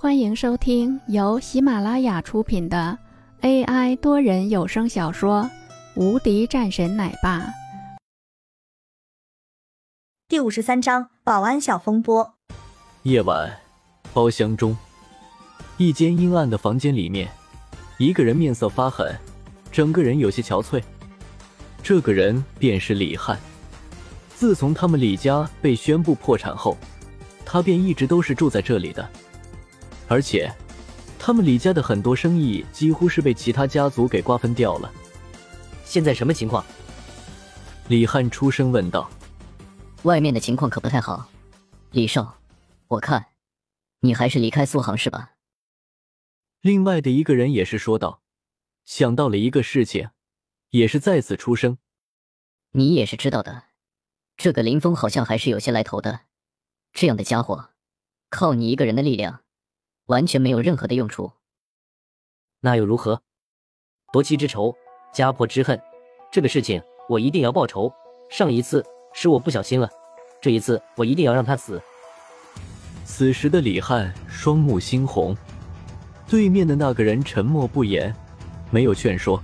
欢迎收听由喜马拉雅出品的 AI 多人有声小说《无敌战神奶爸》第五十三章保安小风波。夜晚，包厢中，一间阴暗的房间里面，一个人面色发狠，整个人有些憔悴。这个人便是李汉。自从他们李家被宣布破产后，他便一直都是住在这里的。而且，他们李家的很多生意几乎是被其他家族给瓜分掉了。现在什么情况？李汉出声问道。外面的情况可不太好，李少，我看你还是离开苏杭是吧。另外的一个人也是说道，想到了一个事情，也是再次出声。你也是知道的，这个林峰好像还是有些来头的，这样的家伙，靠你一个人的力量。完全没有任何的用处，那又如何？夺妻之仇，家破之恨，这个事情我一定要报仇。上一次是我不小心了，这一次我一定要让他死。此时的李汉双目猩红，对面的那个人沉默不言，没有劝说。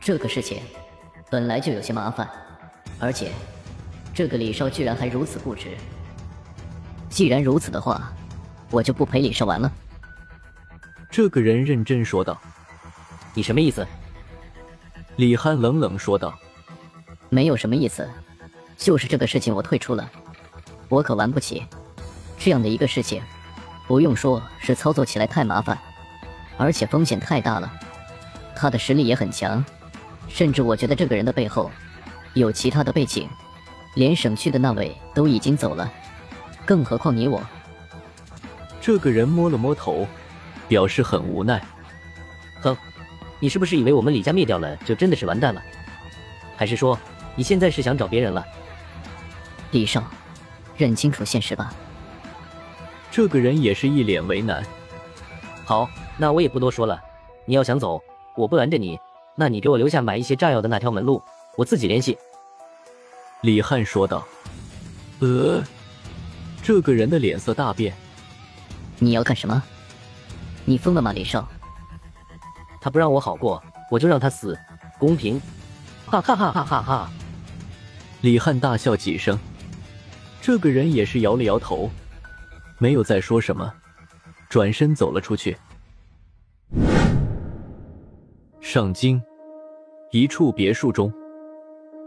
这个事情本来就有些麻烦，而且这个李少居然还如此固执。既然如此的话。我就不陪李少玩了。这个人认真说道：“你什么意思？”李憨冷冷说道：“没有什么意思，就是这个事情我退出了。我可玩不起这样的一个事情，不用说是操作起来太麻烦，而且风险太大了。他的实力也很强，甚至我觉得这个人的背后有其他的背景，连省区的那位都已经走了，更何况你我。”这个人摸了摸头，表示很无奈。哼，你是不是以为我们李家灭掉了就真的是完蛋了？还是说你现在是想找别人了？李少，认清楚现实吧。这个人也是一脸为难。好，那我也不多说了。你要想走，我不拦着你。那你给我留下买一些炸药的那条门路，我自己联系。李汉说道。呃，这个人的脸色大变。你要干什么？你疯了吗，李少？他不让我好过，我就让他死，公平！哈哈哈哈哈哈！李汉大笑几声，这个人也是摇了摇头，没有再说什么，转身走了出去。上京，一处别墅中，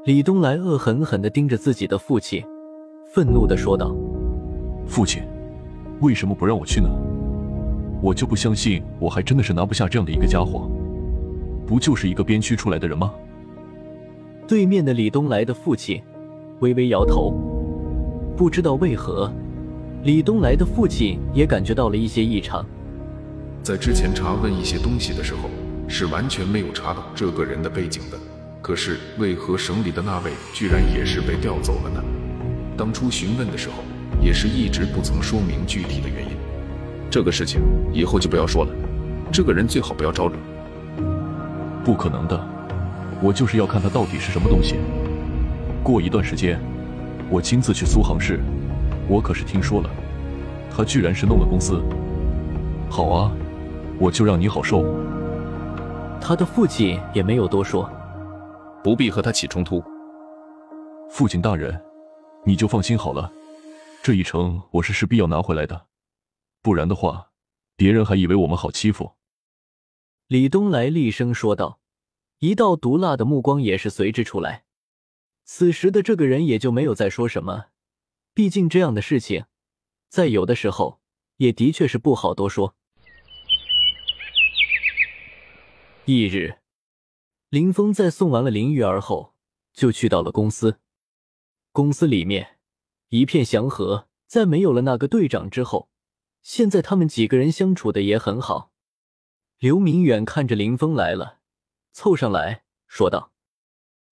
李东来恶狠狠地盯着自己的父亲，愤怒地说道：“父亲。”为什么不让我去呢？我就不相信，我还真的是拿不下这样的一个家伙。不就是一个边区出来的人吗？对面的李东来的父亲微微摇头，不知道为何，李东来的父亲也感觉到了一些异常。在之前查问一些东西的时候，是完全没有查到这个人的背景的。可是为何省里的那位居然也是被调走了呢？当初询问的时候。也是一直不曾说明具体的原因，这个事情以后就不要说了。这个人最好不要招惹。不可能的，我就是要看他到底是什么东西。过一段时间，我亲自去苏杭市。我可是听说了，他居然是弄了公司。好啊，我就让你好受。他的父亲也没有多说，不必和他起冲突。父亲大人，你就放心好了。这一城我是势必要拿回来的，不然的话，别人还以为我们好欺负。李东来厉声说道，一道毒辣的目光也是随之出来。此时的这个人也就没有再说什么，毕竟这样的事情，在有的时候也的确是不好多说。翌日，林峰在送完了林玉儿后，就去到了公司。公司里面。一片祥和，在没有了那个队长之后，现在他们几个人相处的也很好。刘明远看着林峰来了，凑上来说道：“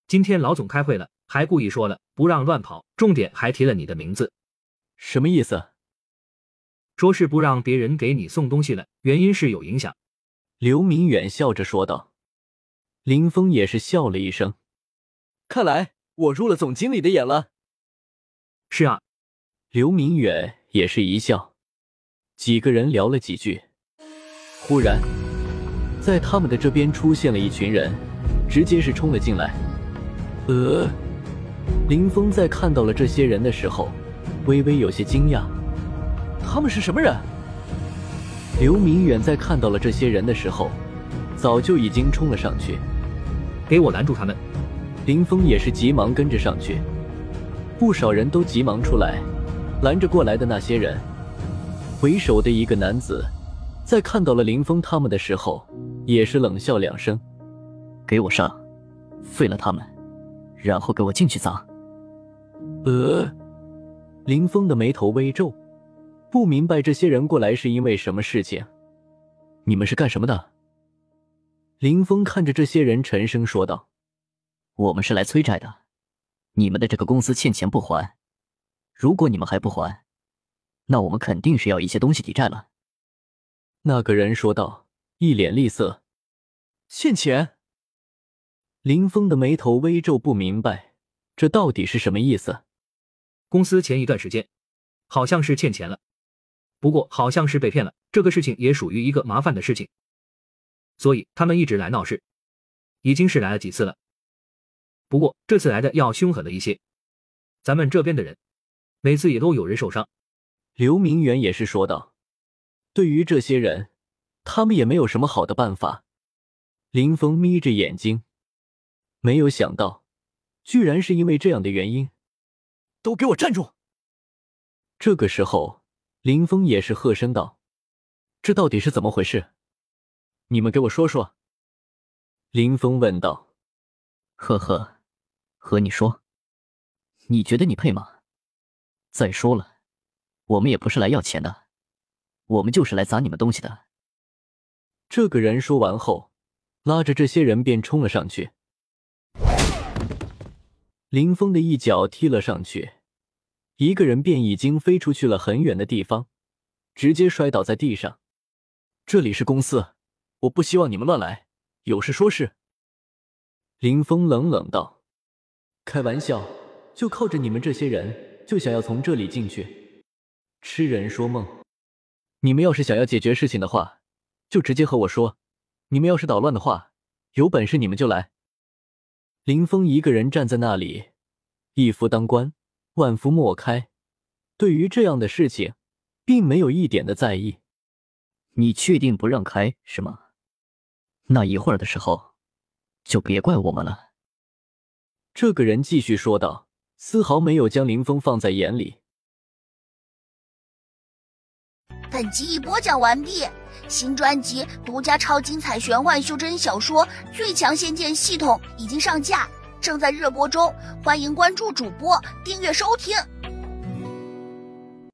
今天老总开会了，还故意说了不让乱跑，重点还提了你的名字，什么意思？说是不让别人给你送东西了，原因是有影响。”刘明远笑着说道。林峰也是笑了一声，看来我入了总经理的眼了。是啊，刘明远也是一笑。几个人聊了几句，忽然，在他们的这边出现了一群人，直接是冲了进来。呃，林峰在看到了这些人的时候，微微有些惊讶。他们是什么人？刘明远在看到了这些人的时候，早就已经冲了上去。给我拦住他们！林峰也是急忙跟着上去，不少人都急忙出来拦着过来的那些人。为首的一个男子在看到了林峰他们的时候，也是冷笑两声：“给我上，废了他们，然后给我进去砸。”呃，林峰的眉头微皱，不明白这些人过来是因为什么事情。你们是干什么的？林峰看着这些人，沉声说道：“我们是来催债的，你们的这个公司欠钱不还，如果你们还不还，那我们肯定是要一些东西抵债了。”那个人说道，一脸厉色：“欠钱？”林峰的眉头微皱，不明白这到底是什么意思。公司前一段时间好像是欠钱了，不过好像是被骗了，这个事情也属于一个麻烦的事情。所以他们一直来闹事，已经是来了几次了。不过这次来的要凶狠了一些，咱们这边的人每次也都有人受伤。刘明远也是说道：“对于这些人，他们也没有什么好的办法。”林峰眯着眼睛，没有想到，居然是因为这样的原因。都给我站住！这个时候，林峰也是喝声道：“这到底是怎么回事？”你们给我说说。”林峰问道。“呵呵，和你说，你觉得你配吗？再说了，我们也不是来要钱的，我们就是来砸你们东西的。”这个人说完后，拉着这些人便冲了上去。林峰的一脚踢了上去，一个人便已经飞出去了很远的地方，直接摔倒在地上。这里是公司。我不希望你们乱来，有事说事。”林峰冷冷道，“开玩笑，就靠着你们这些人，就想要从这里进去？痴人说梦！你们要是想要解决事情的话，就直接和我说；你们要是捣乱的话，有本事你们就来。”林峰一个人站在那里，一夫当关，万夫莫开，对于这样的事情，并没有一点的在意。你确定不让开是吗？那一会儿的时候，就别怪我们了。”这个人继续说道，丝毫没有将林峰放在眼里。本集已播讲完毕，新专辑独家超精彩玄幻修真小说《最强仙剑系统》已经上架，正在热播中，欢迎关注主播，订阅收听。